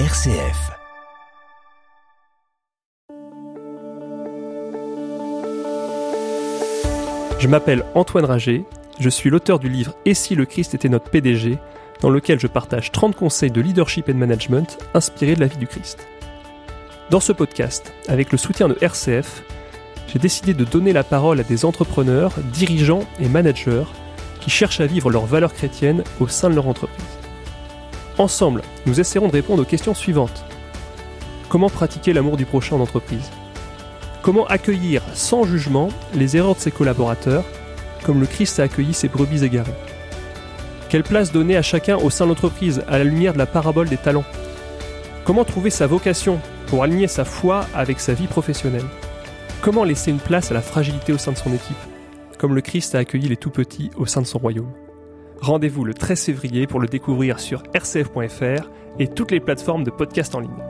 RCF. Je m'appelle Antoine Rager, je suis l'auteur du livre Et si le Christ était notre PDG, dans lequel je partage 30 conseils de leadership et de management inspirés de la vie du Christ. Dans ce podcast, avec le soutien de RCF, j'ai décidé de donner la parole à des entrepreneurs, dirigeants et managers qui cherchent à vivre leurs valeurs chrétiennes au sein de leur entreprise. Ensemble, nous essaierons de répondre aux questions suivantes. Comment pratiquer l'amour du prochain en entreprise? Comment accueillir sans jugement les erreurs de ses collaborateurs, comme le Christ a accueilli ses brebis égarées? Quelle place donner à chacun au sein de l'entreprise à la lumière de la parabole des talents? Comment trouver sa vocation pour aligner sa foi avec sa vie professionnelle? Comment laisser une place à la fragilité au sein de son équipe, comme le Christ a accueilli les tout-petits au sein de son royaume? Rendez-vous le 13 février pour le découvrir sur rcf.fr et toutes les plateformes de podcast en ligne.